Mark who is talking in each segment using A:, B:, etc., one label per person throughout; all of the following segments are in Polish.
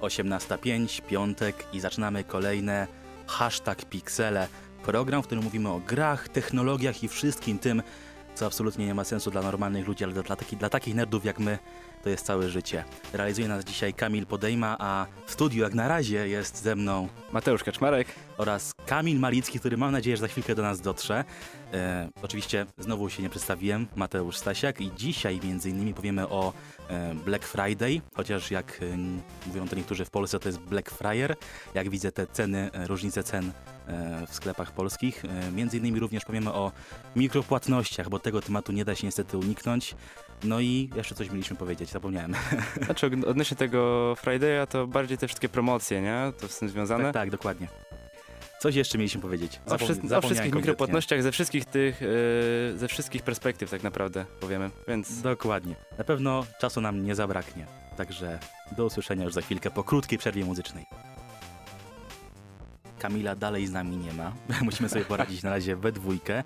A: 18.05, piątek i zaczynamy kolejne hashtag Pixele. Program, w którym mówimy o grach, technologiach i wszystkim tym, co absolutnie nie ma sensu dla normalnych ludzi, ale dla, taki, dla takich nerdów jak my, to jest całe życie. Realizuje nas dzisiaj Kamil Podejma, a w studiu jak na razie jest ze mną
B: Mateusz Kaczmarek.
A: oraz Kamil Malicki, który mam nadzieję, że za chwilkę do nas dotrze. E, oczywiście znowu się nie przedstawiłem, Mateusz Stasiak i dzisiaj między innymi powiemy o e, Black Friday, chociaż jak e, mówią to niektórzy w Polsce, to jest Black Friar. Jak widzę te ceny, e, różnice cen e, w sklepach polskich. E, między innymi również powiemy o mikropłatnościach, bo tego tematu nie da się niestety uniknąć. No i jeszcze coś mieliśmy powiedzieć, zapomniałem.
B: Znaczy od- odnośnie tego Friday'a to bardziej te wszystkie promocje, nie? To z tym związane.
A: Tak, tak, dokładnie. Coś jeszcze mieliśmy powiedzieć.
B: O, wszy- o
A: zapomniałem
B: wszystkich mikropłatnościach ze wszystkich tych, yy, ze wszystkich perspektyw tak naprawdę powiemy, więc
A: Dokładnie. Na pewno czasu nam nie zabraknie. Także do usłyszenia już za chwilkę po krótkiej przerwie muzycznej. Kamila dalej z nami nie ma. Musimy sobie poradzić na razie we dwójkę,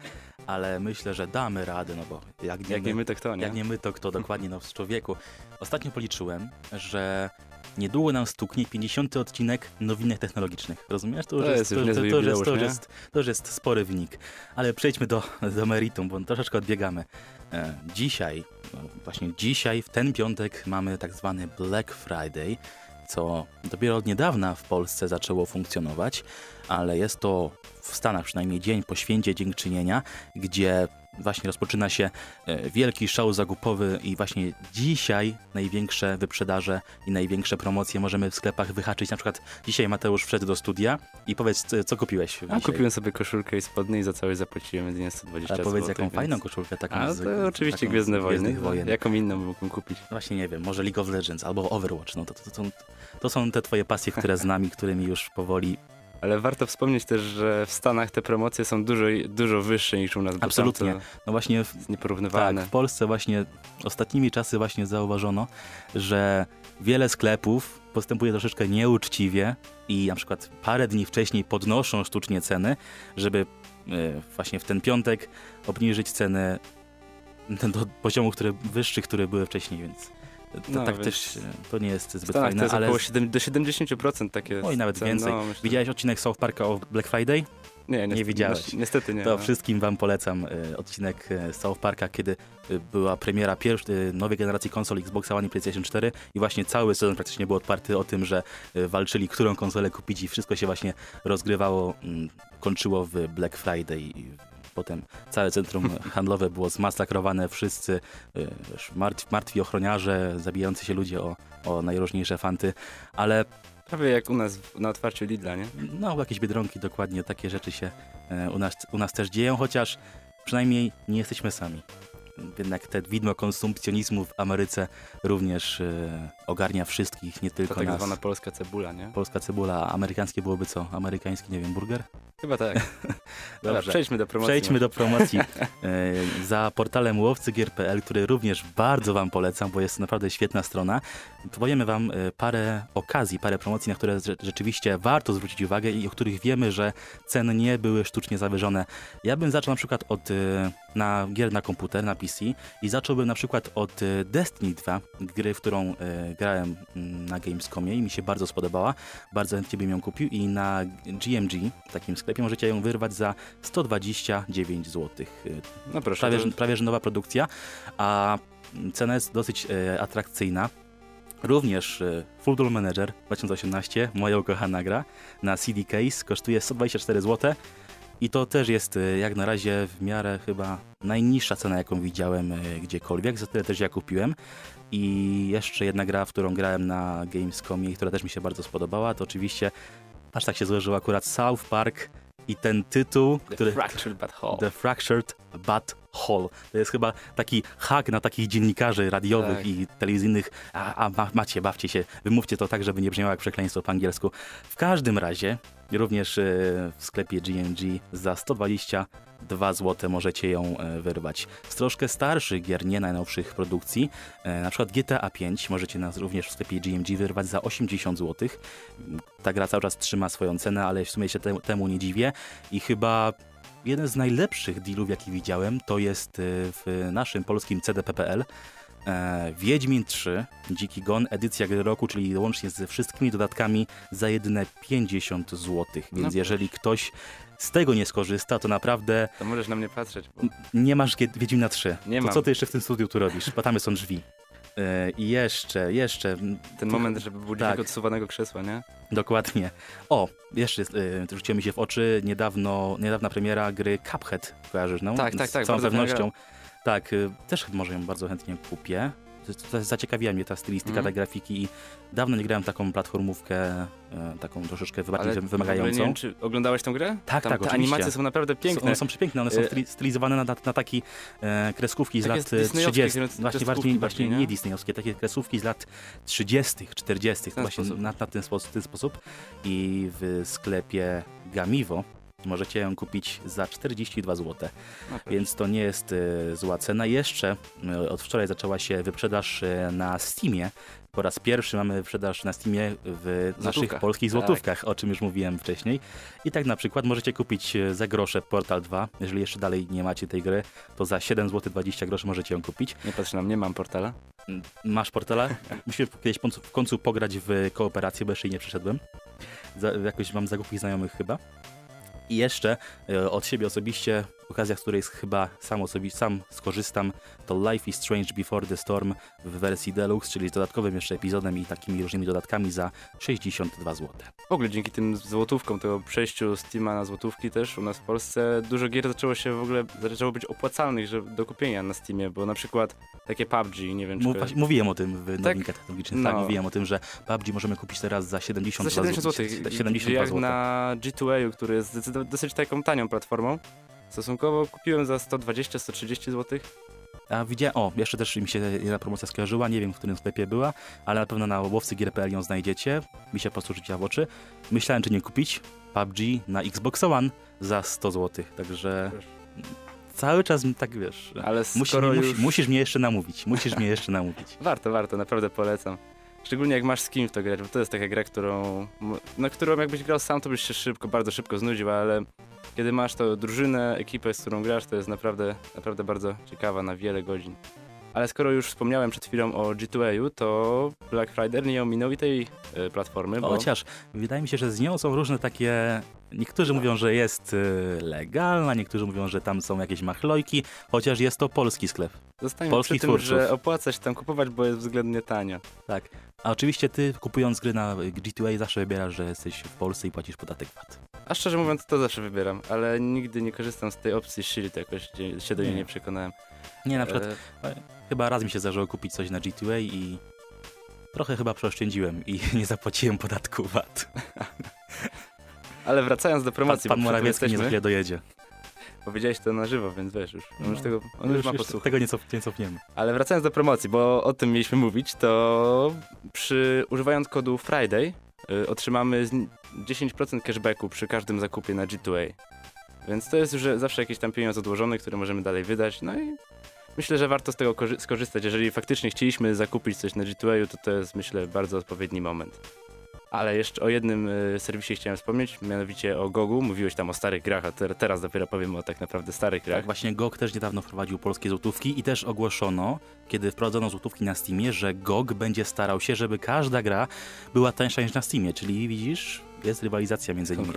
A: ale myślę, że damy radę, no bo jak nie,
B: jak nie my, to kto, nie?
A: jak nie my, to kto dokładnie, no z człowieku. Ostatnio policzyłem, że niedługo nam stuknie 50 odcinek nowinek technologicznych. Rozumiesz?
B: To jest
A: to, jest, to, jest, to już jest spory wynik. Ale przejdźmy do, do meritum, bo troszeczkę odbiegamy. E, dzisiaj, no właśnie dzisiaj, w ten piątek mamy tak zwany Black Friday, co dopiero od niedawna w Polsce zaczęło funkcjonować, ale jest to w Stanach przynajmniej dzień po święcie dziękczynienia, gdzie właśnie rozpoczyna się e, wielki szał zakupowy i właśnie dzisiaj największe wyprzedaże i największe promocje możemy w sklepach wyhaczyć. Na przykład dzisiaj Mateusz wszedł do studia i powiedz, co, kupiłeś
B: A kupiłem sobie koszulkę i spodnie i za całość zapłaciłem jedynie 120
A: A
B: zł.
A: powiedz, jaką
B: więc...
A: fajną koszulkę taką
B: A
A: z,
B: to oczywiście
A: taką
B: Gwiezdne Wojny.
A: Wojen.
B: Jaką inną mógłbym kupić?
A: Właśnie nie wiem, może League of Legends albo Overwatch. No to, to, to, są, to są te twoje pasje, które z nami, którymi już powoli
B: Ale warto wspomnieć też, że w Stanach te promocje są dużo, dużo wyższe niż u nas.
A: Absolutnie.
B: tam
A: No właśnie w,
B: nieporównywalne.
A: tak, w Polsce właśnie ostatnimi czasy właśnie zauważono, że wiele sklepów postępuje troszeczkę nieuczciwie i na przykład parę dni wcześniej podnoszą sztucznie ceny, żeby e, właśnie w ten piątek obniżyć ceny do poziomów które, wyższych, które były wcześniej, więc
B: No,
A: tak też to nie jest zbyt
B: Stanach
A: fajne,
B: to jest
A: ale
B: około 7, do 70% takie
A: Oj, nawet
B: ceny.
A: więcej.
B: No, myślę,
A: widziałeś odcinek South Parka o Black Friday?
B: Nie, niestety,
A: nie widziałeś.
B: ni- Niestety nie.
A: To
B: no.
A: wszystkim wam polecam e, odcinek e, South Parka, kiedy e, była premiera pierwszej nowej generacji konsol Xbox One i PlayStation 4 i właśnie cały sezon praktycznie był odparty o tym, że walczyli, którą konsolę kupić i wszystko się właśnie rozgrywało, mm, kończyło w Black Friday i potem całe centrum handlowe było zmasakrowane, wszyscy wiesz, martwi, martwi ochroniarze, zabijający się ludzie o, o najróżniejsze fanty, ale
B: Prawie jak u nas na otwarciu Lidla, nie?
A: no, jakieś biedronki, dokładnie takie rzeczy się e, u nas, u nas też dzieją, chociaż przynajmniej nie jesteśmy sami. Jednak te widmo konsumpcjonizmu w Ameryce również e, ogarnia wszystkich, nie
B: To
A: tylko
B: tak
A: nas.
B: zwana polska cebula, nie?
A: Polska cebula, a amerykańskie byłoby co? Amerykański, nie wiem, burger?
B: Chyba tak. Dobra,
A: Dobrze.
B: przejdźmy do promocji.
A: Przejdźmy do promocji. E, Za portalem łowcygier.pl, który również bardzo Wam polecam, bo jest to naprawdę świetna strona. Powiemy Wam e, parę okazji, parę promocji, na które rze- rzeczywiście warto zwrócić uwagę i o których wiemy, że ceny nie były sztucznie zawyżone. Ja bym zaczął na przykład od e, na gier na komputer, na PC i zacząłbym na przykład od Destiny 2, gry, w którą grałem mm, na Gamescomie i mi się bardzo spodobała. Bardzo chętnie bym ją kupił i na GMG, takim sklepie, możecie ją wyrwać za 129 zł.
B: No proszę.
A: Prawie,
B: to-
A: prawie że nowa produkcja, a cena jest dosyć e, atrakcyjna. Również e, Full Duel Manager 2018, moja ukochana gra, na CD Case kosztuje 124 zł. I to też jest e, jak na razie w miarę chyba najniższa cena, jaką widziałem e, gdziekolwiek. Za tyle też ja kupiłem. I jeszcze jedna gra, w którą grałem na Gamescomie i która też mi się bardzo spodobała, to oczywiście, aż tak się złożyło akurat South Park i ten tytuł,
B: The
A: który...
B: Fractured But Whole.
A: The Fractured But Hall. To jest chyba taki hak na takich dziennikarzy radiowych
B: Tak.
A: i telewizyjnych. A, a ma, macie, bawcie się, wymówcie to tak, żeby nie brzmiało jak przekleństwo po angielsku. W każdym razie, również e, w sklepie GMG za 122 zł możecie ją e, wyrwać. Z troszkę starszych gier, nie najnowszych produkcji, e, na przykład GTA 5 możecie nas również w sklepie GMG wyrwać za 80 zł. Ta gra cały czas trzyma swoją cenę, ale w sumie się te, temu nie dziwię i chyba jeden z najlepszych dealów, jaki widziałem, to jest y, w naszym polskim CDP.pl. E, Wiedźmin 3, Dziki Gon, edycja gry roku, czyli łącznie ze wszystkimi dodatkami za jedyne 50 zł. Więc
B: No proszę.
A: jeżeli ktoś z tego nie skorzysta, to naprawdę
B: To możesz na mnie patrzeć. Bo...
A: nie masz Wiedźmina 3.
B: Nie
A: to
B: mam.
A: co ty jeszcze w tym studiu tu robisz? Bo tam są drzwi. E, I jeszcze, jeszcze, m,
B: Ten moment, żeby był dźwięk
A: Tak.
B: odsuwanego krzesła, nie?
A: dokładnie. O, jeszcze y, rzuciło mi się w oczy niedawno, niedawna premiera gry Cuphead. Kojarzysz, no?
B: Tak, tak, tak,
A: Z całą
B: fajna
A: pewnością. Tak, y, też może ją bardzo chętnie kupię. Zaciekawiła mnie ta stylistyka,
B: Mhm.
A: ta grafiki i dawno nie grałem taką platformówkę, e, taką troszeczkę bardziej
B: Ale
A: wymagającą.
B: Nie wiem, czy oglądałeś tą grę?
A: Tak,
B: Tam
A: tak,
B: Te
A: oczywiście.
B: animacje są naprawdę
A: Są-
B: piękne.
A: One są przepiękne, one są
B: E,
A: styli- stylizowane na, na taki e, kreskówki z lat e,
B: disneyowskie
A: 30.
B: kres-
A: Właśnie, bardziej,
B: bardziej, nie?
A: nie disneyowskie, takie kreskówki z lat 30., 40.
B: ten
A: Właśnie na, na ten, sposób, ten sposób. I w sklepie Gamivo możecie ją kupić za 42 zł.
B: No.
A: Więc to nie jest e, zła cena. Jeszcze e, od wczoraj zaczęła się wyprzedaż e, na Steamie. Po raz pierwszy mamy wyprzedaż na Steamie w naszych
B: Złotówkach.
A: polskich
B: Tak.
A: złotówkach, o czym już mówiłem wcześniej. I tak na przykład możecie kupić za grosze Portal 2. Jeżeli jeszcze dalej nie macie tej gry, to za 7 zł 20 groszy możecie ją kupić.
B: Nie patrz na mnie, mam portala.
A: M, Masz Portala? Musimy kiedyś w końcu- pograć w kooperację, bo jeszcze jej nie przeszedłem. Za, jakoś mam zakupów znajomych chyba. I jeszcze e, od siebie osobiście, okazja, z której chyba sam, osobi- sam skorzystam, to Life is Strange Before the Storm w wersji Deluxe, czyli z dodatkowym jeszcze epizodem i takimi różnymi dodatkami za 62 zł.
B: W ogóle dzięki tym złotówkom, tego przejściu Steama na złotówki też u nas w Polsce dużo gier zaczęło się w ogóle, zaczęło być opłacalnych że, do kupienia na Steamie, bo na przykład takie PUBG, nie wiem czy...
A: Mów, właśnie mówiłem o tym w nowinkach technologicznych, tak,
B: No.
A: mówiłem o tym, że PUBG możemy kupić teraz za 72
B: za 70 zł.
A: 72
B: jak
A: zł.
B: na G2A, który jest dosyć taką tanią platformą, stosunkowo kupiłem za 120-130 zł.
A: A widziałem, o, jeszcze też mi się jedna promocja skojarzyła, nie wiem w którym sklepie była, ale na pewno na łowcy gier.pl ją znajdziecie. Mi się po prostu rzuciła w oczy. Myślałem, czy nie kupić PUBG na Xbox One za 100 zł, także cały czas tak wiesz.
B: Ale
A: Musisz,
B: już...
A: musi, musisz mnie jeszcze namówić, musisz mnie jeszcze namówić.
B: Warto, warto, naprawdę polecam. Szczególnie jak masz z kim w to grać, bo to jest taka gra, którą, na którą jakbyś grał sam, to byś się szybko, bardzo szybko znudził, ale kiedy masz to drużynę, ekipę, z którą grasz, to jest naprawdę, naprawdę bardzo ciekawa na wiele godzin. Ale skoro już wspomniałem przed chwilą o G2A, to Black Friday nie ominął i tej e, platformy, bo
A: Chociaż wydaje mi się, że z nią są różne takie. Niektórzy mówią, że jest y, legalna, niektórzy mówią, że tam są jakieś machlojki, chociaż jest to polski sklep.
B: zostańmy
A: polskich
B: przy tym,
A: twórców.
B: że opłaca się tam kupować, bo jest względnie tanio.
A: Tak. A oczywiście ty kupując gry na G2A zawsze wybierasz, że jesteś w Polsce i płacisz podatek VAT.
B: A szczerze mówiąc, to zawsze wybieram, ale nigdy nie korzystam z tej opcji Shield, jakoś się- do niej
A: Nie.
B: nie przekonałem.
A: Nie, na przykład
B: E,
A: chyba raz mi się zdarzyło kupić coś na G2A i trochę chyba przeoszczędziłem i nie zapłaciłem podatku VAT.
B: Ale wracając do
A: Pan,
B: promocji,
A: pan
B: tym
A: Morawiecki nie za
B: jesteśmy,
A: chwilę dojedzie.
B: powiedziałeś to na żywo, więc wiesz już, on już
A: No.
B: tego, on już, ma
A: już
B: posłuchać.
A: tego nie, cof, nie cofniemy.
B: Ale wracając do promocji, bo o tym mieliśmy mówić, to przy używając kodu Friday y, otrzymamy z- 10% cashbacku przy każdym zakupie na G2A. Więc to jest już zawsze jakiś tam pieniądz odłożony, który możemy dalej wydać. No i myślę, że warto z tego korzy- skorzystać. Jeżeli faktycznie chcieliśmy zakupić coś na G2A, to to jest myślę bardzo odpowiedni moment. Ale jeszcze o jednym y, serwisie chciałem wspomnieć, mianowicie o Gogu. Mówiłeś tam o starych grach, a te, teraz dopiero powiem o tak naprawdę starych grach.
A: Tak, właśnie GOG też niedawno wprowadził polskie złotówki i też ogłoszono, kiedy wprowadzono złotówki na Steamie, że GOG będzie starał się, żeby każda gra była tańsza niż na Steamie, czyli widzisz, jest rywalizacja między nimi.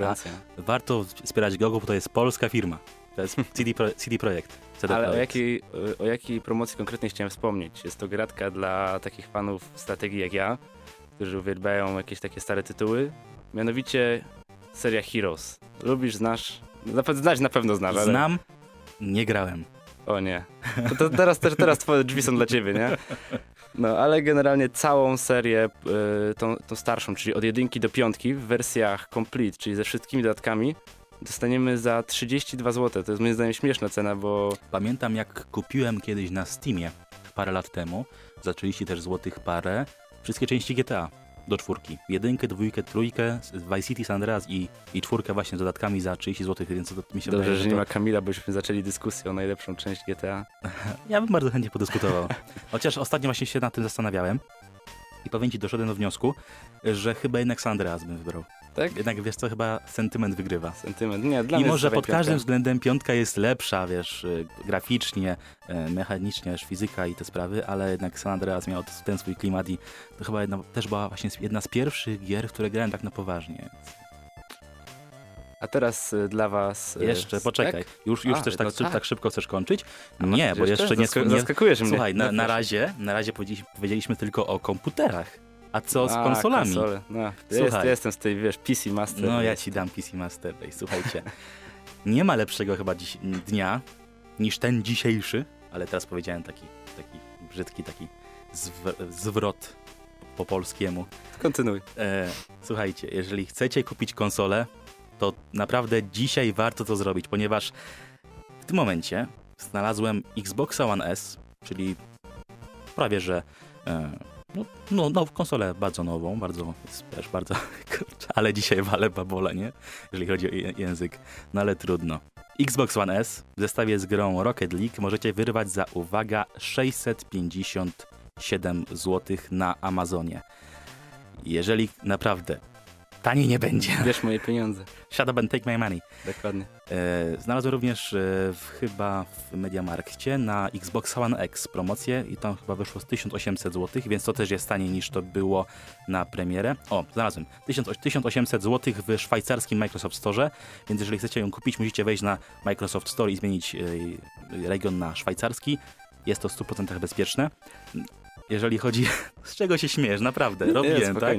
A: Warto wspierać GOG, bo to jest polska firma. To jest CD, Pro, CD Projekt. CD
B: Ale o
A: Projekt.
B: jakiej, o jakiej promocji konkretnie chciałem wspomnieć? Jest to gratka dla takich fanów strategii jak ja, którzy uwielbiają jakieś takie stare tytuły. Mianowicie seria Heroes. Lubisz, znasz? Znać na pewno znasz, ale...
A: Znam, nie grałem.
B: O nie. To, to teraz, też, teraz twoje drzwi są dla ciebie, nie? No, ale generalnie całą serię, y, tą, tą starszą, czyli od jedynki do piątki w wersjach complete, czyli ze wszystkimi dodatkami, dostaniemy za 32 zł. To jest moim zdaniem śmieszna cena, bo
A: Pamiętam jak kupiłem kiedyś na Steamie parę lat temu, za 30 też złotych parę, wszystkie części GTA do czwórki. Jedynkę, dwójkę, trójkę, Vice City, San Andreas i, i czwórkę właśnie z dodatkami za 30 zł, więc to mi się
B: Dobrze,
A: wydaje,
B: że
A: że
B: nie
A: to,
B: ma Kamila, bośmy zaczęli dyskusję o najlepszą część GTA.
A: Ja bym bardzo chętnie podyskutował. Chociaż ostatnio właśnie się nad tym zastanawiałem i powiem ci, doszedłem do wniosku, że chyba jednak San Andreas bym wybrał.
B: Tak?
A: Jednak wiesz co, chyba sentyment wygrywa.
B: Sentyment. Nie, dla
A: Mimo, że pod
B: zdecydowanie
A: każdym
B: piątka.
A: względem piątka jest lepsza, wiesz, y, graficznie, y, mechanicznie, wiesz, fizyka i te sprawy, ale jednak San Andreas miał ten swój klimat i to chyba jedna, też była właśnie jedna z pierwszych gier, w które grałem tak na poważnie.
B: A teraz y, dla was... y,
A: Jeszcze, poczekaj, już, już
B: A,
A: też tak,
B: no
A: tak.
B: tak.
A: szybko chcesz kończyć?
B: Masz
A: Nie, bo jeszcze nie...
B: Zaska-
A: nie
B: Zaskakujesz mnie.
A: słuchaj, na,
B: No,
A: na
B: proszę.
A: razie, na razie powiedzieliśmy tylko o komputerach. A co z
B: A,
A: konsolami?
B: Konsole. No, jest, jestem z tej, wiesz, PC Master.
A: No ja ci dam PC Master Race. Słuchajcie, nie ma lepszego chyba dziś, dnia niż ten dzisiejszy, ale teraz powiedziałem taki, taki brzydki, taki zw- zwrot po polskiemu.
B: Kontynuuj.
A: E, słuchajcie, jeżeli chcecie kupić konsolę, to naprawdę dzisiaj warto to zrobić, ponieważ w tym momencie znalazłem Xboxa One S, czyli prawie że e, no, no, no, konsolę bardzo nową, bardzo, też bardzo, kurczę, ale dzisiaj walę babole, nie? Jeżeli chodzi o język, no ale trudno. Xbox One S w zestawie z grą Rocket League możecie wyrwać za, uwaga, 657 zł na Amazonie. Jeżeli naprawdę taniej nie będzie,
B: Bierz moje pieniądze.
A: shut up and take my money.
B: Dokładnie.
A: E, znalazłem również e, w, chyba w Mediamarkcie na Xbox One X promocję i tam chyba wyszło z 1800 zł, więc to też jest taniej niż to było na premierę. O, znalazłem 1000 1800 zł w szwajcarskim Microsoft Store, więc jeżeli chcecie ją kupić, musicie wejść na Microsoft Store i zmienić e, region na szwajcarski. Jest to w 100% bezpieczne. Jeżeli chodzi... Z czego się śmiejesz? Naprawdę, robiłem, tak?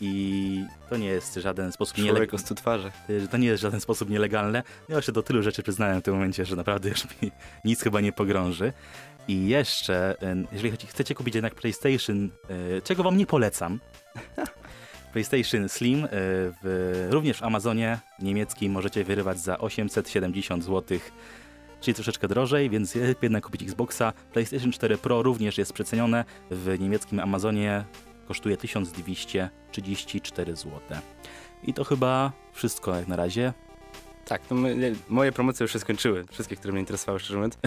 A: I to nie jest żaden sposób
B: o stu twarzy.
A: Y, to nie jest żaden sposób nielegalne. Ja się do tylu rzeczy przyznałem w tym momencie, że naprawdę już mi nic chyba nie pogrąży. I jeszcze, y, jeżeli chcecie kupić jednak PlayStation, y, czego wam nie polecam, PlayStation Slim w, również w Amazonie niemieckim możecie wyrywać za 870 zł, czyli troszeczkę drożej, więc jednak kupić Xboxa. PlayStation 4 Pro również jest przecenione w niemieckim Amazonie, kosztuje 1234 zł. I to chyba wszystko jak na razie.
B: Tak, nie, moje promocje już się skończyły. Wszystkie, które mnie interesowały, szczerze mówiąc.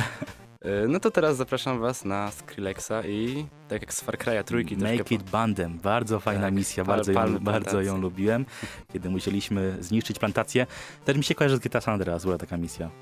B: E, No to teraz zapraszam was na Skrillexa i tak jak z Far Cry'a trójki
A: Make It Bandem. Bardzo fajna
B: Tak,
A: misja, bardzo, ją, bardzo ją lubiłem, kiedy musieliśmy zniszczyć plantację. Też mi się kojarzy z GTA San Andreas, była taka misja.
B: po...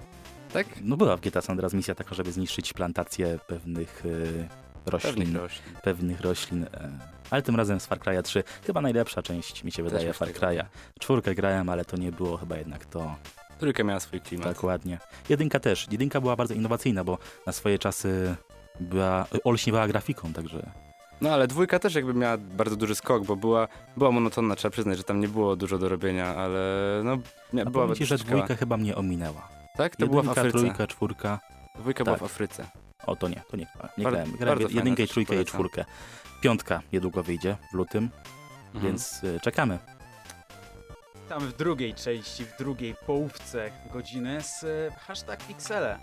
B: Tak?
A: No była w GTA San Andreas misja taka, żeby zniszczyć plantację pewnych y, roślin.
B: Pewnych roślin.
A: pewnych roślin. E, ale tym razem z Far Cry'a 3. Chyba najlepsza część mi się wydaje Far
B: tak
A: Cry'a. Czwórkę grałem, ale to nie było chyba jednak to
B: Trójka miała swój klimat.
A: dokładnie. Jedynka też. Jedynka była bardzo innowacyjna, bo na swoje czasy była olśniewała grafiką, także
B: No ale dwójka też jakby miała bardzo duży skok, bo była, była monotonna, trzeba przyznać, że tam nie było dużo do robienia, ale no mia, była
A: ci, że dwójka chyba mnie ominęła.
B: Tak? To była w
A: Jedynka,
B: Afryce.
A: trójka, czwórka.
B: Dwójka była
A: tak.
B: w Afryce.
A: O, to nie, to nie, nie
B: Bar-
A: grałem. Grałem
B: bardzo
A: w jedynkę i trójkę i czwórkę. Piątka niedługo wyjdzie w lutym,
B: Mhm.
A: więc y, czekamy.
C: Tam w drugiej części, w drugiej połówce godziny z e, hashtag Pixele.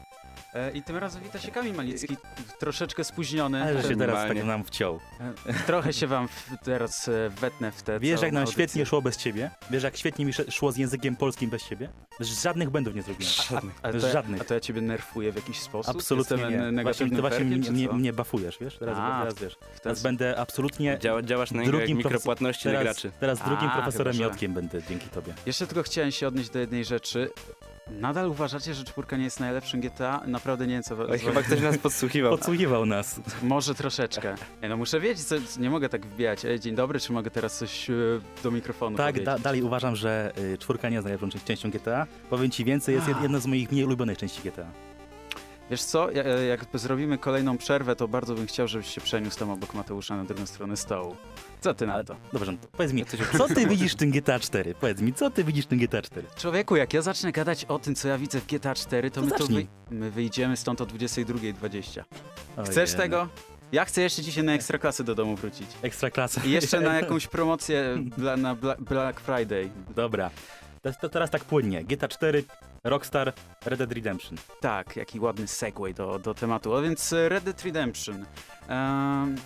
C: E, I tym razem wita się Kamil Malicki, troszeczkę spóźniony.
A: Ale że się teraz tak nam wciął.
C: E, Trochę się wam w, teraz e, wetnę w te
A: Wiesz, jak nam
C: audycję.
A: świetnie szło bez ciebie? Wiesz, jak świetnie mi sz- szło z językiem polskim bez ciebie? Żadnych błędów nie zrobiłem.
B: Żadnych.
C: A to,
A: żadnych.
C: A to ja ciebie nerfuję w jakiś sposób?
A: Absolutnie
C: Jestem
A: nie. Właśnie, to właśnie mnie, mnie, bafujesz, wiesz? Teraz,
C: A,
A: teraz wiesz. Teraz będę absolutnie
B: Dzia, działasz na
A: drugim
B: mikropłatności na
A: teraz,
B: graczy.
A: teraz drugim
C: A,
A: profesorem Jotkiem będę dzięki tobie.
C: Jeszcze tylko chciałem się odnieść do jednej rzeczy. Nadal uważacie, że czwórka nie jest najlepszym GTA? Naprawdę nie wiem, co...
B: Oj, chyba ktoś nas podsłuchiwał.
A: Podsłuchiwał nas.
C: Może troszeczkę. Nie, no muszę wiedzieć, co, nie mogę tak wbijać. Ej, dzień dobry, czy mogę teraz coś e, do mikrofonu
A: Tak, da, dalej uważam, że y, czwórka nie jest najlepszą częścią GTA. Powiem ci więcej, jest jed- jedna z moich mniej ulubionych części GTA.
C: Wiesz co, e, jak zrobimy kolejną przerwę, to bardzo bym chciał, żebyś się przeniósł tam obok Mateusza na drugą stronę stołu. Co ty na to?
A: Dobrze, no to powiedz mi, co ty widzisz w tym GTA 4? Powiedz mi, co ty widzisz w tym GTA 4?
C: Człowieku, jak ja zacznę gadać o tym, co ja widzę w GTA 4, to,
A: To
C: my, to wy, my wyjdziemy stąd o 22.20.
A: Ojej,
C: Chcesz
A: no.
C: tego? Ja chcę jeszcze dzisiaj na ekstraklasy do domu wrócić.
A: Ekstra klasa.
C: I jeszcze na jakąś promocję dla, na Bla, Black Friday.
A: Dobra. To, to teraz tak płynnie. GTA 4, Rockstar, Red Dead Redemption.
C: Tak, jaki ładny segway do, do tematu. A więc e, Red Dead Redemption. Ehm,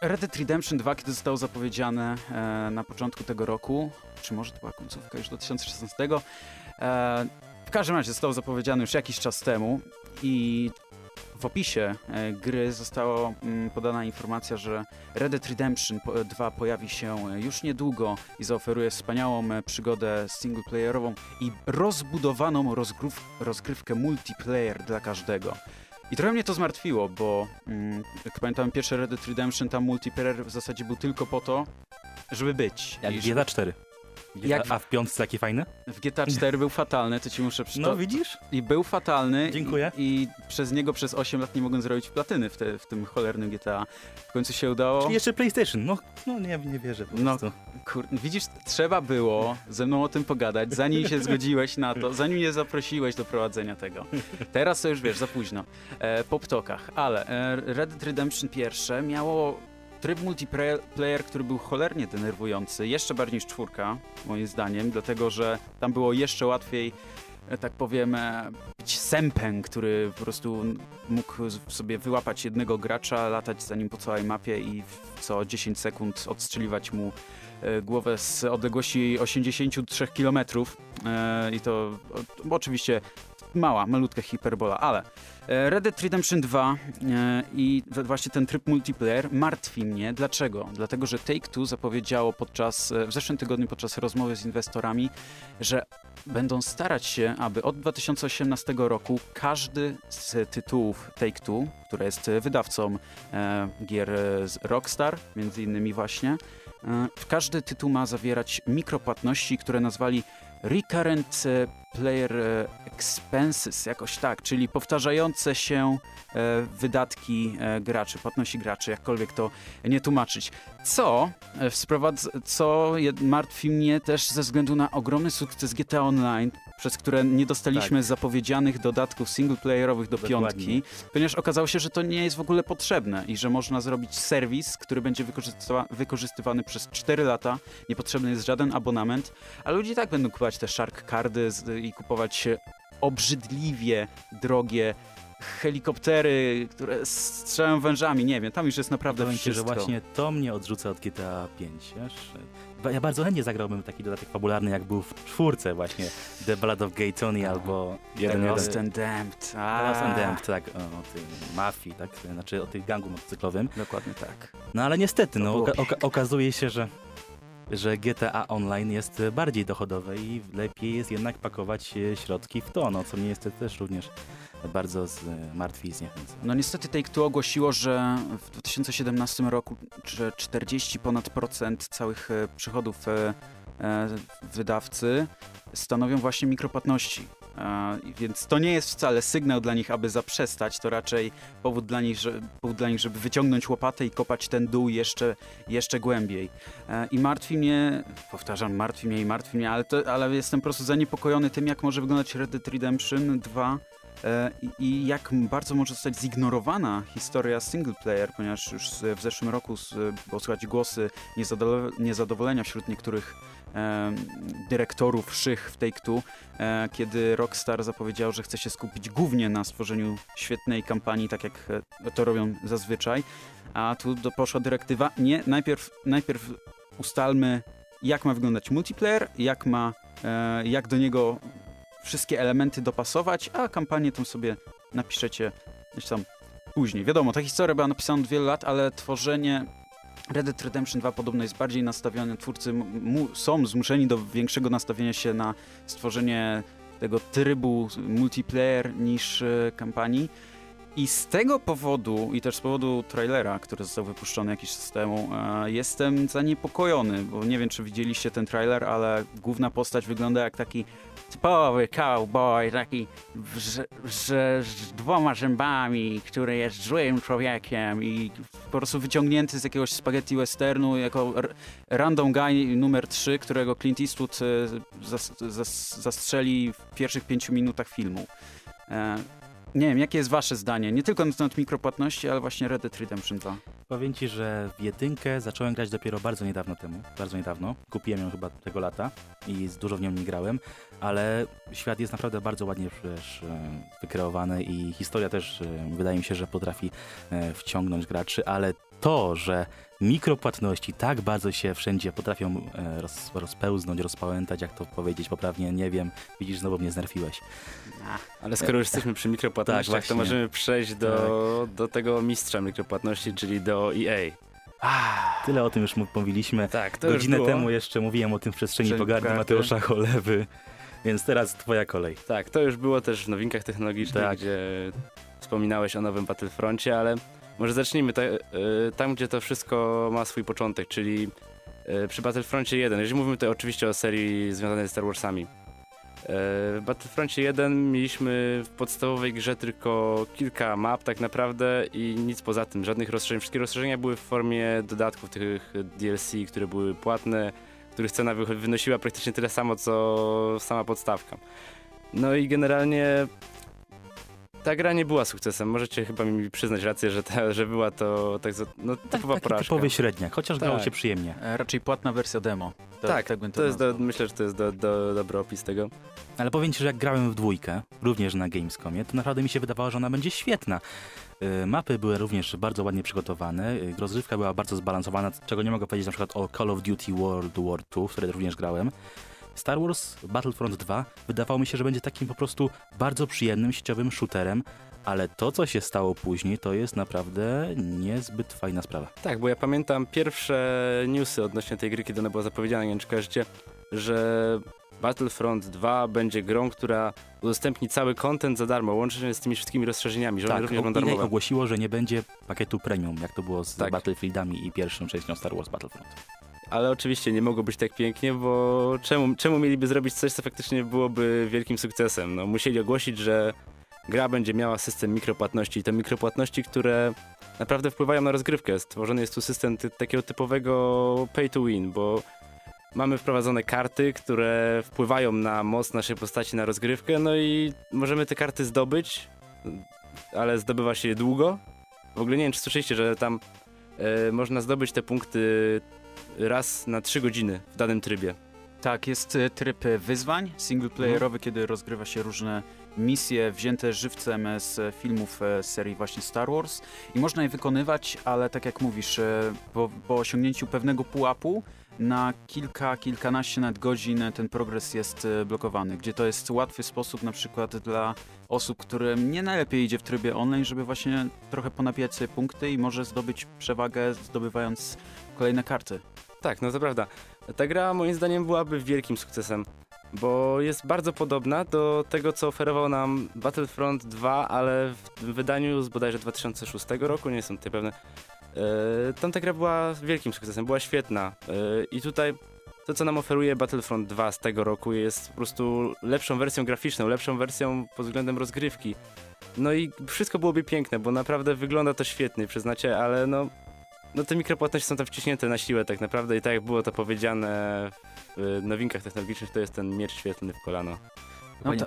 C: Red Dead Redemption 2, kiedy zostało zapowiedziane e, na początku tego roku, czy może to była końcówka już 2016, e, w każdym razie zostało zapowiedziane już jakiś czas temu i w opisie e, gry została mm, podana informacja, że Red Dead Redemption po- 2 pojawi się e, już niedługo i zaoferuje wspaniałą e, przygodę singleplayerową i rozbudowaną rozgrywkę multiplayer dla każdego. I trochę mnie to zmartwiło, bo mm, jak pamiętam pierwszy Red Dead Redemption, tam multiplayer w zasadzie był tylko po to, żeby być.
A: Jak
C: I
A: GTA 4.
C: Jak
A: A, w piątce taki fajny?
C: w GTA 4 był fatalny, to ci muszę
A: No
C: przytoczyć.
A: widzisz?
C: I był fatalny.
A: Dziękuję.
C: I, I przez niego przez 8 lat nie mogłem zrobić platyny w, te, w tym cholernym GTA. W końcu się udało.
A: Czyli jeszcze PlayStation. No, no nie, nie wierzę po
C: No. Kur... Widzisz, trzeba było ze mną o tym pogadać, zanim się zgodziłeś na to, zanim mnie zaprosiłeś do prowadzenia tego. Teraz to już wiesz, za późno. E, po ptokach. Ale e, Red Dead Redemption pierwsze miało tryb multiplayer, który był cholernie denerwujący, jeszcze bardziej niż czwórka, moim zdaniem, dlatego że tam było jeszcze łatwiej e, tak powiem, e, być sępem, który po prostu mógł sobie wyłapać jednego gracza, latać za nim po całej mapie i co 10 sekund odstrzeliwać mu e, głowę z odległości 83 km. I to oczywiście mała, malutka hiperbola, ale Red Dead Redemption 2 e, i właśnie ten tryb multiplayer martwi mnie. Dlaczego? Dlatego, że Take-Two zapowiedziało podczas, e, w zeszłym tygodniu podczas rozmowy z inwestorami, że będą starać się, aby od 2018 roku każdy z tytułów Take-Two, które jest e, wydawcą e, gier e, z Rockstar, między innymi właśnie, e, każdy tytuł ma zawierać mikropłatności, które nazwali Recurrent e, Player e, Expenses, jakoś tak, czyli powtarzające się e, wydatki graczy, płatności graczy, jakkolwiek to nie tłumaczyć. Co, co martwi mnie też ze względu na ogromny sukces GTA Online, przez które nie dostaliśmy zapowiedzianych dodatków singleplayerowych do
A: Dokładnie.
C: piątki, ponieważ okazało się, że to nie jest w ogóle potrzebne i że można zrobić serwis, który będzie wykorzystywa- wykorzystywany przez 4 lata, niepotrzebny jest żaden abonament, a ludzie i tak będą kupować te shark cardy i kupować obrzydliwie drogie helikoptery, które strzelają wężami, nie wiem, tam już jest naprawdę
A: Powiem ci, że
C: wszystko.
A: właśnie to mnie odrzuca od GTA 5, wiesz? Ba- Ja bardzo chętnie zagrałbym taki dodatek fabularny, jak był w czwórce właśnie, The Blood of Gay Tony albo
B: Jeden,
A: ten
C: Lost and Damned.
A: The Lost and
C: A,
A: Damned, tak, o, o tej mafii, tak, znaczy o tej gangu motocyklowym.
C: Dokładnie tak.
A: No ale niestety, no, oka- oka- okazuje się, że, że GTA Online jest bardziej dochodowe i lepiej jest jednak pakować e, środki w to, no, co mnie niestety też również bardzo martwi i zniechęca.
C: No niestety Take-Two ogłosiło, że w 2017 roku że 40 ponad procent całych e, przychodów e, e, wydawcy stanowią właśnie mikropłatności. Więc to nie jest wcale sygnał dla nich, aby zaprzestać, to raczej powód dla nich, że, powód dla nich żeby wyciągnąć łopatę i kopać ten dół jeszcze, jeszcze głębiej. I martwi mnie, powtarzam, martwi mnie i martwi mnie, ale, to, ale jestem po prostu zaniepokojony tym, jak może wyglądać Red Dead Redemption 2 E, i- i jak bardzo może zostać zignorowana historia single player, ponieważ już w zeszłym roku słychać głosy niezadowolenia wśród niektórych e, dyrektorów szych w Take-Two, e, kiedy Rockstar zapowiedział, że chce się skupić głównie na stworzeniu świetnej kampanii, tak jak e, to robią zazwyczaj, a tu poszła dyrektywa, nie, najpierw, najpierw ustalmy jak ma wyglądać multiplayer, jak ma, e, jak do niego wszystkie elementy dopasować, a kampanię tam sobie napiszecie gdzieś tam później. Wiadomo, ta historia była napisana od wielu lat, ale tworzenie Red Dead Redemption 2 podobno jest bardziej nastawione, twórcy są zmuszeni do większego nastawienia się na stworzenie tego trybu multiplayer niż e, kampanii. I z tego powodu, i też z powodu trailera, który został wypuszczony jakiś czas temu, e, jestem zaniepokojony, bo nie wiem, czy widzieliście ten trailer, ale główna postać wygląda jak taki typowy cowboy, taki że, że z dwoma zębami, który jest złym człowiekiem i po prostu wyciągnięty z jakiegoś spaghetti westernu jako random guy numer 3, którego Clint Eastwood e, zas, zas, zastrzeli w pierwszych pięciu minutach filmu. E, nie wiem, jakie jest wasze zdanie? Nie tylko na temat mikropłatności, ale właśnie Red Dead Redemption 2.
A: Powiem ci, że w jedynkę zacząłem grać dopiero bardzo niedawno temu, bardzo niedawno. Kupiłem ją chyba tego lata i z- dużo w nią nie grałem, ale świat jest naprawdę bardzo ładnie przecież e, wykreowany i historia też e, wydaje mi się, że potrafi e, wciągnąć graczy, ale to, że mikropłatności tak bardzo się wszędzie potrafią roz, rozpełznąć, rozpałętać, jak to powiedzieć poprawnie, nie wiem. Widzisz, znowu mnie znerfiłeś.
B: Ale skoro już jesteśmy przy mikropłatnościach,
A: Tak,
B: to możemy przejść do, do tego mistrza mikropłatności, czyli do EA.
A: Tyle o tym już mówiliśmy.
B: Tak, to
A: Godzinę
B: już było.
A: temu jeszcze mówiłem o tym w przestrzeni pogardy
C: pogardy.
A: Mateusza Cholewy, więc teraz twoja kolej.
B: Tak, to już było też w nowinkach technologicznych,
A: Tak.
B: gdzie wspominałeś o nowym Battlefroncie, ale może zacznijmy ta, y, tam, gdzie to wszystko ma swój początek, czyli y, przy Battlefroncie 1. Jeżeli mówimy tutaj oczywiście o serii związanej z Star Warsami. Y, W Battlefroncie 1 mieliśmy w podstawowej grze tylko kilka map tak naprawdę i nic poza tym, żadnych rozszerzeń. Wszystkie rozszerzenia były w formie dodatków tych DLC, które były płatne, których cena wy- wynosiła praktycznie tyle samo, co sama podstawka. No i generalnie ta gra nie była sukcesem. Możecie chyba mi przyznać rację, że, ta, że była to tak, no, typowa
A: Taki
B: porażka.
A: typowy średniak, chociaż grało
B: Tak.
A: się przyjemnie.
C: E, Raczej płatna wersja demo. To,
B: Tak,
C: tak bym to,
B: To jest do, myślę, że to jest do, do, dobry opis tego.
A: Ale powiem ci, że jak grałem w dwójkę, również na Gamescomie, to naprawdę mi się wydawało, że ona będzie świetna. Y, Mapy były również bardzo ładnie przygotowane, y, rozrywka była bardzo zbalansowana, czego nie mogę powiedzieć na przykład o Call of Duty World War II, w które również grałem. Star Wars Battlefront 2 wydawało mi się, że będzie takim po prostu bardzo przyjemnym, sieciowym shooterem, ale to, co się stało później, to jest naprawdę niezbyt fajna sprawa.
B: Tak, bo ja pamiętam pierwsze newsy odnośnie tej gry, kiedy ona była zapowiedziana, nie wiem czy kojarzycie, że Battlefront 2 będzie grą, która udostępni cały content za darmo, łącznie z tymi wszystkimi rozszerzeniami, że one
A: Tak,
B: również będą darmowe.
A: ogłosiło, że nie będzie pakietu premium, jak to było z
B: Tak.
A: Battlefieldami i pierwszą częścią Star Wars Battlefront.
B: Ale oczywiście nie mogło być tak pięknie, bo czemu, czemu mieliby zrobić coś, co faktycznie byłoby wielkim sukcesem? No, musieli ogłosić, że gra będzie miała system mikropłatności i to mikropłatności, które naprawdę wpływają na rozgrywkę. Stworzony jest tu system ty takiego typowego pay to win, bo mamy wprowadzone karty, które wpływają na moc naszej postaci, na rozgrywkę, no i możemy te karty zdobyć, ale zdobywa się je długo. W ogóle nie wiem, czy słyszeliście, że tam e, można zdobyć te punkty raz na 3 godziny w danym trybie.
C: Tak, jest e, tryb e, wyzwań singleplayerowy,
B: Mhm.
C: kiedy rozgrywa się różne misje wzięte żywcem e, z filmów e, serii właśnie Star Wars i można je wykonywać, ale tak jak mówisz, e, po, po osiągnięciu pewnego pułapu na kilka, kilkanaście nawet godzin ten progres jest blokowany, gdzie to jest łatwy sposób na przykład dla osób, którym nie najlepiej idzie w trybie online, żeby właśnie trochę ponapijać sobie punkty i może zdobyć przewagę zdobywając kolejne karty.
B: Tak, no to prawda. Ta gra moim zdaniem byłaby wielkim sukcesem, bo jest bardzo podobna do tego, co oferował nam Battlefront 2, ale w wydaniu z bodajże 2006 roku, nie jestem tutaj pewny. E, tamta gra była wielkim sukcesem, była świetna. E, I tutaj to, co nam oferuje Battlefront 2 z tego roku jest po prostu lepszą wersją graficzną, lepszą wersją pod względem rozgrywki. No i wszystko byłoby piękne, bo naprawdę wygląda to świetnie, przyznacie, ale no no te mikropłatności są tam wciśnięte na siłę tak naprawdę i tak jak było to powiedziane w nowinkach technologicznych, to jest ten miecz świetlny w kolano.
C: No, to,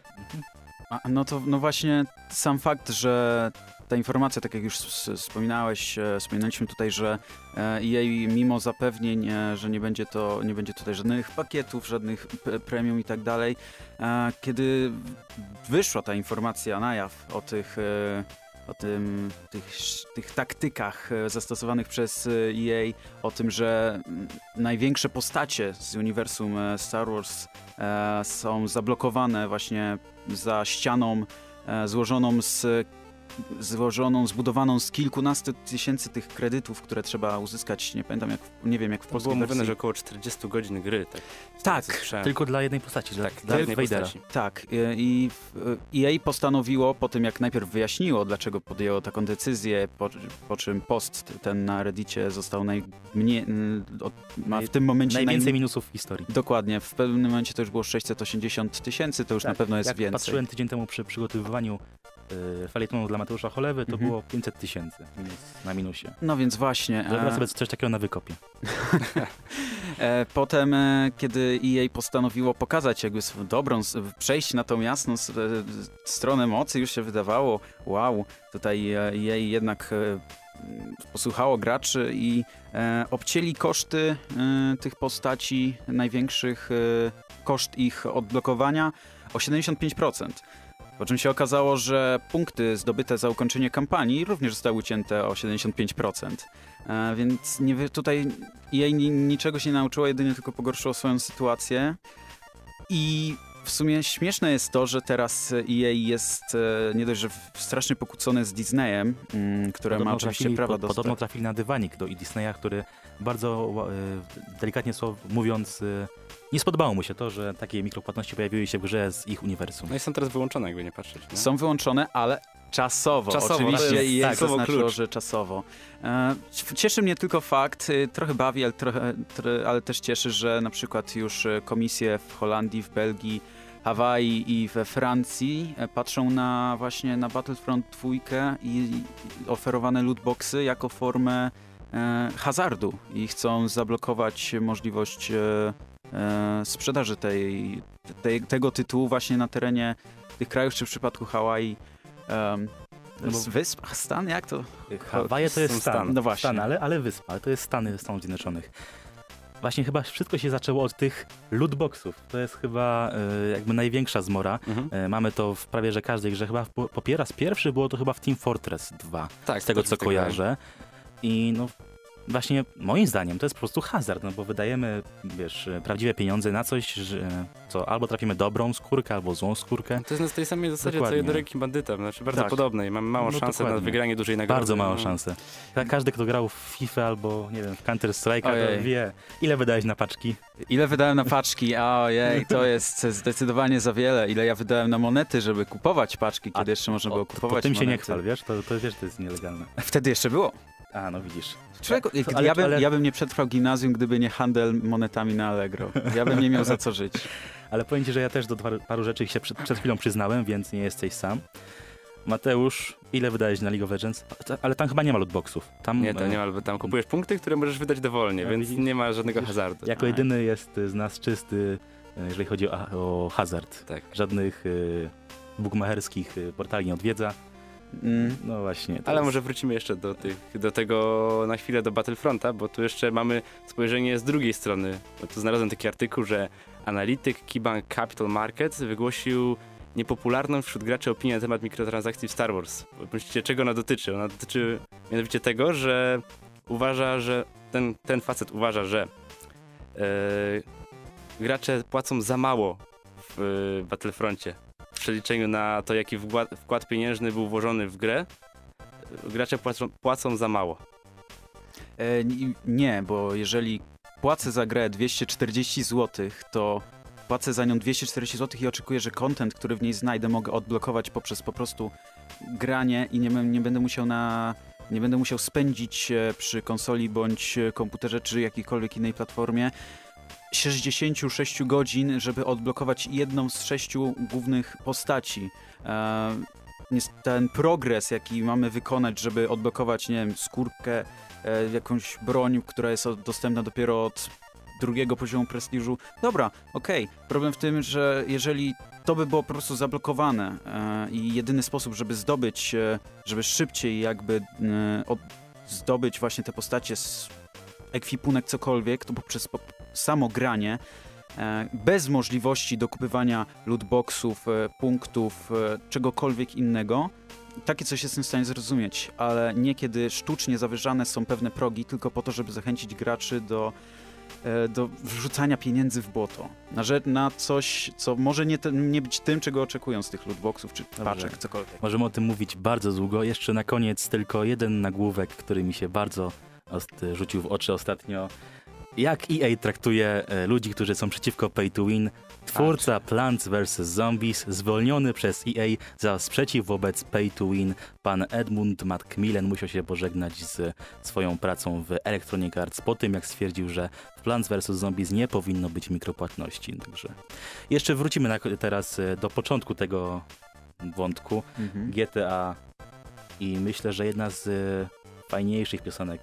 C: a, no to no właśnie sam fakt, że ta informacja, tak jak już wspominałeś, e, wspominaliśmy tutaj, że e, EA mimo zapewnień, e, że nie będzie to, nie będzie tutaj żadnych pakietów, żadnych premium i tak dalej, e, kiedy wyszła ta informacja na jaw o tych e, o tym, tych, tych taktykach e, zastosowanych przez e, EA, o tym, że mm, największe postacie z uniwersum e, Star Wars e, są zablokowane właśnie za ścianą e, złożoną z złożoną, zbudowaną z kilkunastu tysięcy tych kredytów, które trzeba uzyskać. Nie pamiętam, jak, nie wiem, jak w polskiej
B: było mówione, że około 40 godzin gry. Tak,
C: Tak.
A: Tylko dla jednej postaci,
B: tak,
A: dla,
B: dla
A: dla
B: jednej
A: Vadera.
B: postaci.
C: Tak, e, i w- EA postanowiło po tym, jak najpierw wyjaśniło, dlaczego podjęło taką decyzję, po, po czym post ten na Reddicie został najmniej, ma w tym momencie
A: Najwięcej
C: najm-
A: minusów w historii.
C: Dokładnie, w pewnym momencie to już było 680 tysięcy, to już
A: Tak,
C: na pewno jest
A: Jak
C: więcej.
A: patrzyłem tydzień temu przy przygotowywaniu y, felietonu dla Mateusza Cholewy, to
C: Mhm.
A: było 500 tysięcy na minusie.
C: No więc właśnie.
A: Wyobraź
C: e,
A: sobie coś takiego na wykopie.
C: E, Potem, e, kiedy EA postanowiło pokazać jakby swoją dobrą, przejść na tą jasną stronę mocy, już się wydawało, wow, tutaj EA jednak posłuchało graczy i obcięli koszty tych postaci największych, koszt ich odblokowania o 75%. Po czym się okazało, że punkty zdobyte za ukończenie kampanii również zostały ucięte o 75%. E, więc nie, tutaj jej ni, niczego się nie nauczyło, jedynie tylko pogorszyło swoją sytuację. I w sumie śmieszne jest to, że teraz EA jest e, nie dość, że w- strasznie pokłócony z Disneyem, mm, które ma oczywiście
A: trafili,
C: prawa do
A: Podobno trafili na dywanik do Disneya, który bardzo, e, delikatnie słow- mówiąc, e, nie spodobało mu się to, że takie mikropłatności pojawiły się w grze z ich uniwersum.
B: No i są teraz wyłączone, jakby nie patrzeć. Nie?
C: Są wyłączone, ale czasowo.
B: Czasowo,
C: Oczywiście
B: to jest-
C: i
B: tak,
C: jest
B: słowo
C: zaznaczyło,
B: klucz.
C: że czasowo. E, cieszy mnie tylko fakt, y, trochę bawi, ale, trochę, tr, ale też cieszy, że na przykład już e, komisje w Holandii, w Belgii, Hawaii i we Francji e, patrzą na właśnie na Battlefront 2 i oferowane lootboxy jako formę e, hazardu i chcą zablokować możliwość e, sprzedaży tej, tej, tego tytułu właśnie na terenie tych krajów, czy w przypadku Hawaii um,
A: No bo-
C: wysp, Stan, jak to?
A: Hawaje to jest stan,
B: Stan.
C: No właśnie.
A: stan ale, ale wyspa, ale to jest Stany Stanów Zjednoczonych. Właśnie chyba wszystko się zaczęło od tych lootboxów. To jest chyba e, jakby największa zmora.
B: Mhm.
A: E, mamy to w prawie że każdej grze. Chyba po, po raz pierwszy było to chyba w Team Fortress 2,
B: Tak,
A: z tego co
B: tak
A: kojarzę. I no właśnie moim zdaniem to jest po prostu hazard, no bo wydajemy, wiesz, prawdziwe pieniądze na coś, że, co albo trafimy dobrą skórkę, albo złą skórkę.
B: To jest na tej samej zasadzie
A: Dokładnie.
B: co jednoręki bandyta, znaczy bardzo
C: Tak.
B: podobnej. Mamy małą
A: No
B: szansę na
A: dokładnie.
B: wygranie dużej nagrody.
A: Bardzo małą
B: no.
A: szansę. Ka- Każdy, kto grał w FIFA albo, nie wiem, w Counter Strike'a, wie, ile wydałeś na paczki.
C: Ile wydałem na paczki? Ojej, to jest zdecydowanie za wiele. Ile ja wydałem na monety, żeby kupować paczki, kiedy
A: A,
C: jeszcze można było
A: O, to,
C: kupować
A: to tym się nie
C: monety.
A: chwal, wiesz? To, to wiesz, to jest nielegalne.
C: Wtedy jeszcze było.
A: A, no widzisz.
C: Człowieku,
A: ale-
C: ja, bym,
A: ale-
C: ja bym nie przetrwał gimnazjum, gdyby nie handel monetami na Allegro. Ja bym nie miał za co żyć.
A: Ale powiem ci, że ja też do paru, paru rzeczy się przed, przed chwilą przyznałem, więc nie jesteś sam. Mateusz, ile wydałeś na League of Legends? Ale tam chyba nie ma lootboxów. Tam,
B: Nie, to
A: e,
B: nie ma, bo tam kupujesz punkty, które możesz wydać dowolnie,
A: Ja
B: więc
A: widzisz-
B: nie ma żadnego
A: widzisz,
B: hazardu.
A: Jako jedyny jest z nas czysty, e, jeżeli chodzi o, o hazard.
B: Tak.
A: Żadnych e, bukmacherskich e, portali nie odwiedza.
C: Mm.
A: No właśnie.
B: Ale
A: jest-
B: może wrócimy jeszcze do, tych, do tego na chwilę do Battlefronta, bo tu jeszcze mamy spojrzenie z drugiej strony. Bo tu znalazłem taki artykuł, że analityk KeyBank Capital Markets wygłosił niepopularną wśród graczy opinię na temat mikrotransakcji w Star Wars. Myślicie, czego ona dotyczy? Ona dotyczy mianowicie tego, że uważa, że ten, ten facet uważa, że e, gracze płacą za mało w e, Battlefroncie. Przeliczeniu na to, jaki wkład, pieniężny był włożony w grę, gracze płacą, płacą za mało.
C: E, ni- nie, bo jeżeli płacę za grę 240 zł, to płacę za nią 240 zł i oczekuję, że content, który w niej znajdę, mogę odblokować poprzez po prostu granie i nie, nie będę musiał na nie będę musiał spędzić e, przy konsoli bądź e, komputerze czy jakiejkolwiek innej platformie 66 godzin, żeby odblokować jedną z sześciu głównych postaci. E, ten progres, jaki mamy wykonać, żeby odblokować, nie wiem, skórkę, e, jakąś broń, która jest dostępna dopiero od drugiego poziomu prestiżu. Dobra, okej. Problem w tym, że jeżeli to by było po prostu zablokowane e, i jedyny sposób, żeby zdobyć, żeby szybciej jakby zdobyć właśnie te postacie z ekwipunek cokolwiek, to poprzez po, samo granie, e, bez możliwości dokupywania lootboxów, e, punktów, e, czegokolwiek innego, takie coś jestem w stanie zrozumieć, ale niekiedy sztucznie zawyżane są pewne progi tylko po to, żeby zachęcić graczy do, do wrzucania pieniędzy w błoto. Na, rzecz, na coś, co może nie, nie być tym, czego oczekują z tych lootboxów czy paczek, cokolwiek.
A: Możemy o tym mówić bardzo długo. Jeszcze na koniec tylko jeden nagłówek, który mi się bardzo rzucił w oczy ostatnio. Jak EA traktuje e, ludzi, którzy są przeciwko pay to win. Twórca Plants vs. Zombies zwolniony przez EA za sprzeciw wobec pay to win. Pan Edmund Macmillan musiał się pożegnać z swoją pracą w Electronic Arts po tym, jak stwierdził, że w Plants vs. Zombies nie powinno być mikropłatności. Także jeszcze wrócimy na, teraz e, do początku tego wątku.
C: Mhm.
A: GTA i myślę, że jedna z e, fajniejszych piosenek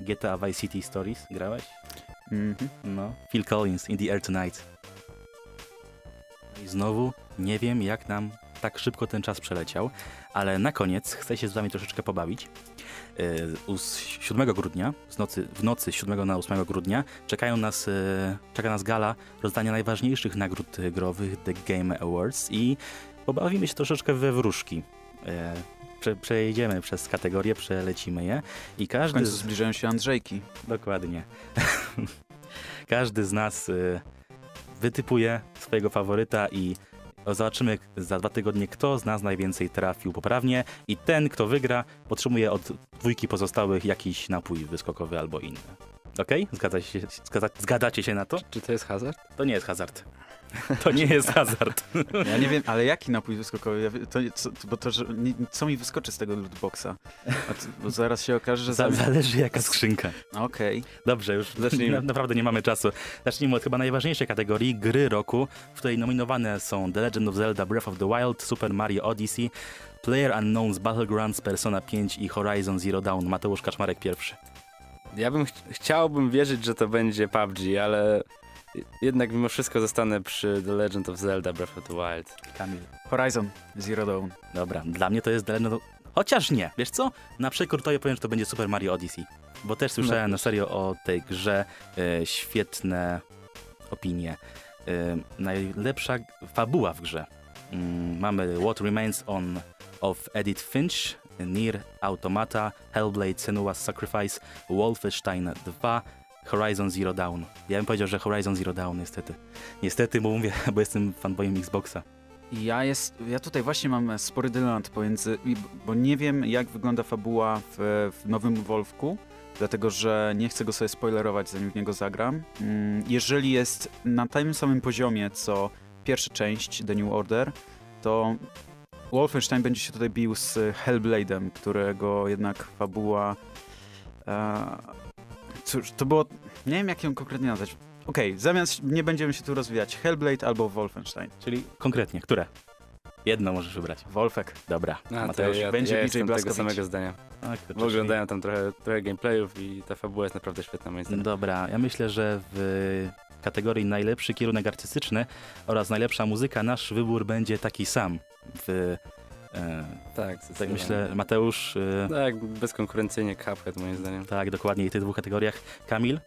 A: GTA Vice City Stories. Grałeś?
C: Mhm.
A: No. Phil Collins, In the Air Tonight. I znowu nie wiem, jak nam tak szybko ten czas przeleciał, ale na koniec chcę się z wami troszeczkę pobawić. U- z 7 grudnia, z nocy, w nocy z 7 na 8 grudnia czekają nas, e, czeka nas gala rozdania najważniejszych nagród growych The Game Awards i pobawimy się troszeczkę we wróżki. E, prze, przejedziemy przez kategorie, przelecimy je i
C: W
A: każdy...
C: końcu
A: z-
C: zbliżają się Andrzejki.
A: Dokładnie. Każdy z nas y, wytypuje swojego faworyta i zobaczymy za dwa tygodnie, kto z nas najwięcej trafił poprawnie i ten, kto wygra, otrzymuje od dwójki pozostałych jakiś napój wyskokowy albo inny. Okej? Zgadzacie się, zgadza, zgadzacie się na to?
B: Czy to jest hazard?
A: To nie jest hazard. To nie jest hazard.
C: Ja nie wiem, ale jaki napój wyskokowy? Ja, wie- to, co, bo to, że, nie, co mi wyskoczy z tego lootboxa? A to, bo zaraz się okaże, że...
A: Za,
C: za-
A: zależy jaka skrzynka.
C: Okej.
A: Dobrze, już zacznijmy. Na, naprawdę nie mamy czasu. Zacznijmy od chyba najważniejszej kategorii gry roku, w której nominowane są The Legend of Zelda Breath of the Wild, Super Mario Odyssey, Player Unknown's Battlegrounds, Persona 5 i Horizon Zero Dawn. Mateusz Kaczmarek pierwszy.
B: Ja bym ch- chciałbym wierzyć, że to będzie PUBG, ale jednak mimo wszystko zostanę przy The Legend of Zelda Breath of the Wild.
A: Kamil.
C: Horizon Zero Dawn.
A: Dobra, dla mnie to jest The Legend of... Chociaż nie, wiesz co? Na przekór to ja powiem, że to będzie Super Mario Odyssey. Bo też słyszałem na serio o tej grze e, świetne opinie. E, najlepsza fabuła w grze. Mm, mamy What Remains on of Edith Finch, Nier Automata, Hellblade Senua's Sacrifice, Wolfenstein 2, Horizon Zero Dawn. Ja bym powiedział, że Horizon Zero Dawn niestety. Niestety, bo mówię, bo jestem fanboyem Xboxa.
C: Ja, jest, ja tutaj właśnie mam spory dylemat pomiędzy, bo nie wiem jak wygląda fabuła w, w nowym Wolfku, dlatego że nie chcę go sobie spoilerować zanim w niego zagram. Mm, Jeżeli jest na tym samym poziomie co pierwsza część The New Order, to Wolfenstein będzie się tutaj bił z Hellblade'em, którego jednak fabuła... E, cóż, to było... Nie wiem jak ją konkretnie nazwać. Okej, zamiast nie będziemy się tu rozwijać, Hellblade albo Wolfenstein.
A: Czyli konkretnie, które? Jedno możesz wybrać.
C: Wolfek.
A: Dobra.
B: A, to
A: Mateusz.
B: ja,
C: będzie
B: ja
C: BJ
B: jestem tego samego zdania.
A: Tak,
B: oglądałem tam trochę, trochę gameplayów i ta fabuła jest naprawdę świetna moim zdaniem.
A: Dobra, ja myślę, że w kategorii najlepszy kierunek artystyczny oraz najlepsza muzyka nasz wybór będzie taki sam. W, e,
B: Tak,
A: tak myślę, Mateusz, e,
B: Tak, bezkonkurencyjnie Cuphead moim zdaniem.
A: tak dokładnie w tych dwóch kategoriach. Kamil,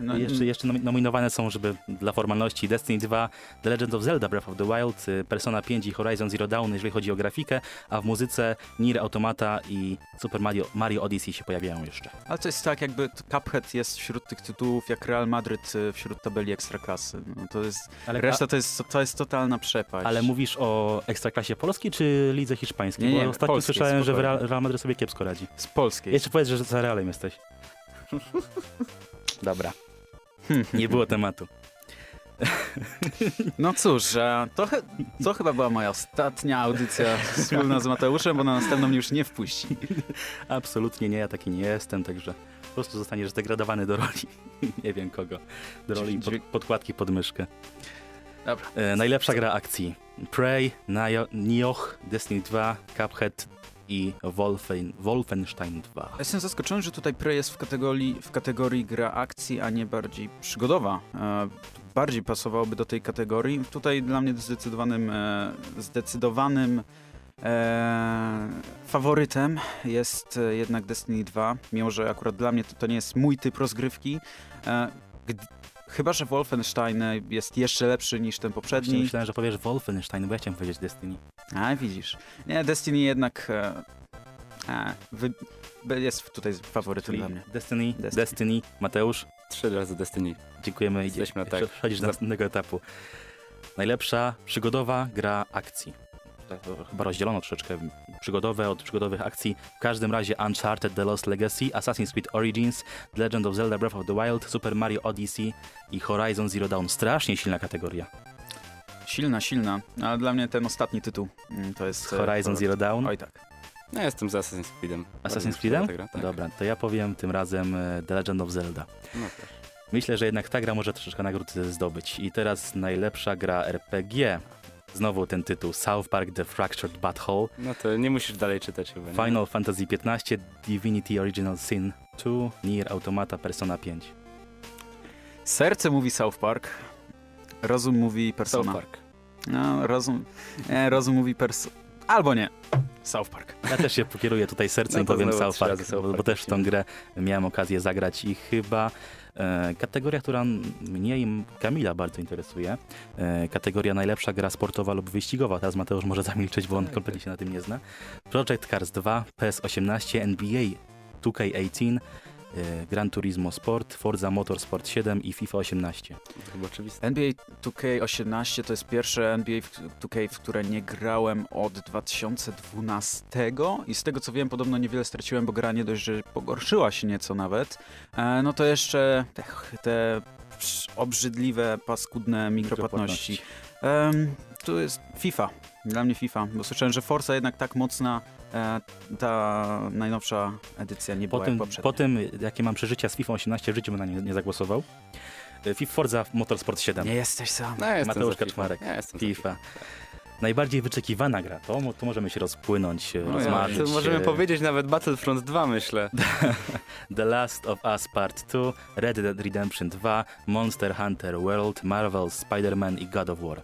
C: No,
A: jeszcze, jeszcze nomi- nominowane są, żeby dla formalności Destiny 2, The Legend of Zelda Breath of the Wild, y, Persona 5 i Horizon Zero Dawn, jeżeli chodzi o grafikę, a w muzyce Nier Automata i Super Mario, Mario Odyssey się pojawiają jeszcze.
C: Ale to jest tak, jakby Cuphead jest wśród tych tytułów jak Real Madryt y, wśród tabeli Ekstraklasy. No, to jest,
A: Ale,
C: reszta to jest, to jest totalna przepaść.
A: Ale mówisz o ekstraklasie polskiej czy lidze hiszpańskiej?
C: Nie, nie,
A: Bo ostatnio słyszałem, że. Real, Real Madrid sobie kiepsko radzi.
C: Z polskiej.
A: Jeszcze powiedz, że za Realem jesteś. Dobra, nie było tematu.
C: No cóż, e, to, to chyba była moja ostatnia audycja wspólna z Mateuszem, bo na następną mnie już nie wpuści.
A: Absolutnie nie, ja taki nie jestem, także po prostu zostaniesz zdegradowany do roli. nie wiem kogo. Do roli pod, podkładki pod myszkę.
C: Dobra.
A: E, najlepsza gra akcji. Prey, Nio- Nioh, Destiny 2, Cuphead i Wolfen, Wolfenstein 2.
C: Jestem zaskoczony, że tutaj Prey jest w kategorii, w kategorii gra akcji, a nie bardziej przygodowa. E, bardziej pasowałoby do tej kategorii. Tutaj dla mnie zdecydowanym, e, zdecydowanym e, faworytem jest e, jednak Destiny 2, mimo że akurat dla mnie to, to nie jest mój typ rozgrywki. E, chyba, że Wolfenstein jest jeszcze lepszy niż ten
A: Właśnie
C: poprzedni.
A: myślałem, że powiesz Wolfenstein, bo ja chciałem powiedzieć Destiny.
C: A, widzisz. Nie, Destiny jednak e, e, wy, jest tutaj faworytem
A: Czyli
C: dla mnie.
A: Destiny,
C: Destiny.
A: Destiny, Mateusz,
B: Trzy razy Destiny.
A: dziękujemy.
B: Jesteśmy tak.
A: Przechodzisz do następnego etapu. Najlepsza przygodowa gra akcji. Tak, to chyba rozdzielono troszeczkę przygodowe od przygodowych akcji. W każdym razie Uncharted The Lost Legacy, Assassin's Creed Origins, The Legend of Zelda Breath of the Wild, Super Mario Odyssey i Horizon Zero Dawn. Strasznie silna kategoria.
C: Silna, silna, ale dla mnie ten ostatni tytuł mm, to jest... e,
A: Horizon. Zero Dawn.
C: Oj tak.
B: Ja jestem za Assassin's Creedem.
A: Assassin's Creedem?
B: gra, Tak.
A: Dobra, to ja powiem tym razem e, The Legend of Zelda.
B: No, tak.
A: Myślę, że jednak ta gra może troszeczkę nagród zdobyć. I teraz najlepsza gra RPG. Znowu ten tytuł South Park The Fractured Butthole.
B: no to nie musisz dalej czytać chyba. nie?
A: Final Fantasy XV, Divinity Original Sin 2, Nier Automata, Persona 5.
C: Serce mówi South Park, rozum mówi
B: South
C: Persona.
B: Park.
C: No, rozum, nie, rozum mówi Persona. Albo nie. South Park.
A: Ja też się pokieruję tutaj sercem
B: No
A: i powiem South Park,
B: South
A: bo, bo
B: Park
A: też w tą grę miałem okazję zagrać i chyba E, kategoria, która mnie i Kamila bardzo interesuje. E, kategoria najlepsza gra sportowa lub wyścigowa. Teraz Mateusz może zamilczeć, bo on
C: Tak,
A: kompletnie się na tym nie zna. Project Cars 2, PES 18, NBA 2K18, e, Gran Turismo Sport, Forza Motorsport 7 i FIFA 18.
B: To chyba oczywiste.
C: NBA 2K18 to jest pierwsze NBA w- 2K, w które nie grałem od 2012 i z tego co wiem podobno niewiele straciłem, bo gra nie dość, że pogorszyła się nieco nawet, e, no to jeszcze te, te obrzydliwe, paskudne mikropłatności. Em, tu jest FIFA, dla mnie FIFA, bo słyszałem, że Forza jednak tak mocna, ta najnowsza edycja nie
A: Po
C: była
A: tym,
C: jak poprzednia.
A: po tym, jakie mam przeżycia z FIFA 18, w życiu bym na nie, nie zagłosował. E, FIFA Forza Motorsport 7.
C: Nie jesteś sam.
B: No, ja
A: Mateusz. Kaczmarek.
B: Ja jestem
A: FIFA. Najbardziej wyczekiwana gra. To, to możemy się rozpłynąć, e,
B: No, ja,
A: rozmarzyć.
B: to możemy
A: e,
B: powiedzieć nawet Battlefront 2, myślę.
A: The Last of Us Part 2, Red Dead Redemption 2, Monster Hunter World, Marvel, Spider-Man i God of War.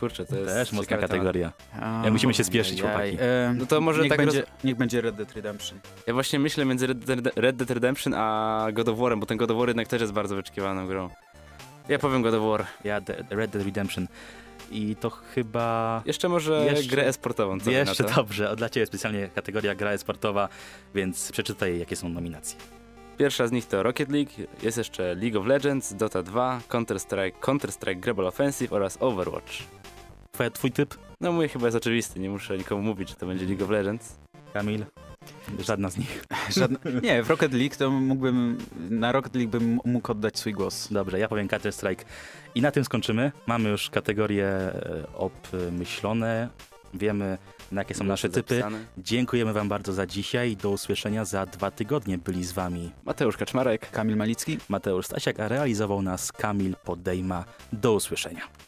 B: Kurczę, to jest
A: Też mocna
B: ciekawy
A: kategoria.
C: A,
A: Ja musimy się spieszyć,
C: ajaj.
A: chłopaki.
C: E,
B: No to może
C: niech,
B: tak
C: będzie,
B: roz-
C: niech będzie Red Dead Redemption.
B: Ja właśnie myślę między Red Dead, Red Dead Redemption a God of War'em, bo ten God of War jednak też jest bardzo wyczekiwaną grą. Ja powiem God of War.
A: Ja The, Red Dead Redemption. I to chyba...
B: Jeszcze może
A: Jeszcze-
B: grę esportową. Co wy
A: Jeszcze
B: na to?
A: dobrze, dla Ciebie specjalnie kategoria gra sportowa, więc przeczytaj jakie są nominacje.
B: Pierwsza z nich to Rocket League, jest jeszcze League of Legends, Dota 2, Counter-Strike, Counter-Strike Global Offensive oraz Overwatch.
A: Twoja, twój typ,
B: No mój chyba jest oczywisty, nie muszę nikomu mówić, że to będzie League of Legends.
A: Kamil? Żadna z nich.
C: Żadne, nie, w Rocket League to mógłbym, na Rocket League bym mógł oddać swój głos.
A: Dobrze, ja powiem Counter Strike. I na tym skończymy. Mamy już kategorie e, obmyślone. Wiemy, na jakie są nasze typy.
B: Zapisane.
A: Dziękujemy Wam bardzo za dzisiaj. Do usłyszenia za dwa tygodnie. Byli z Wami
B: Mateusz Kaczmarek.
C: Kamil Malicki?
A: Mateusz Stasiak, a realizował nas Kamil Podejma. Do usłyszenia.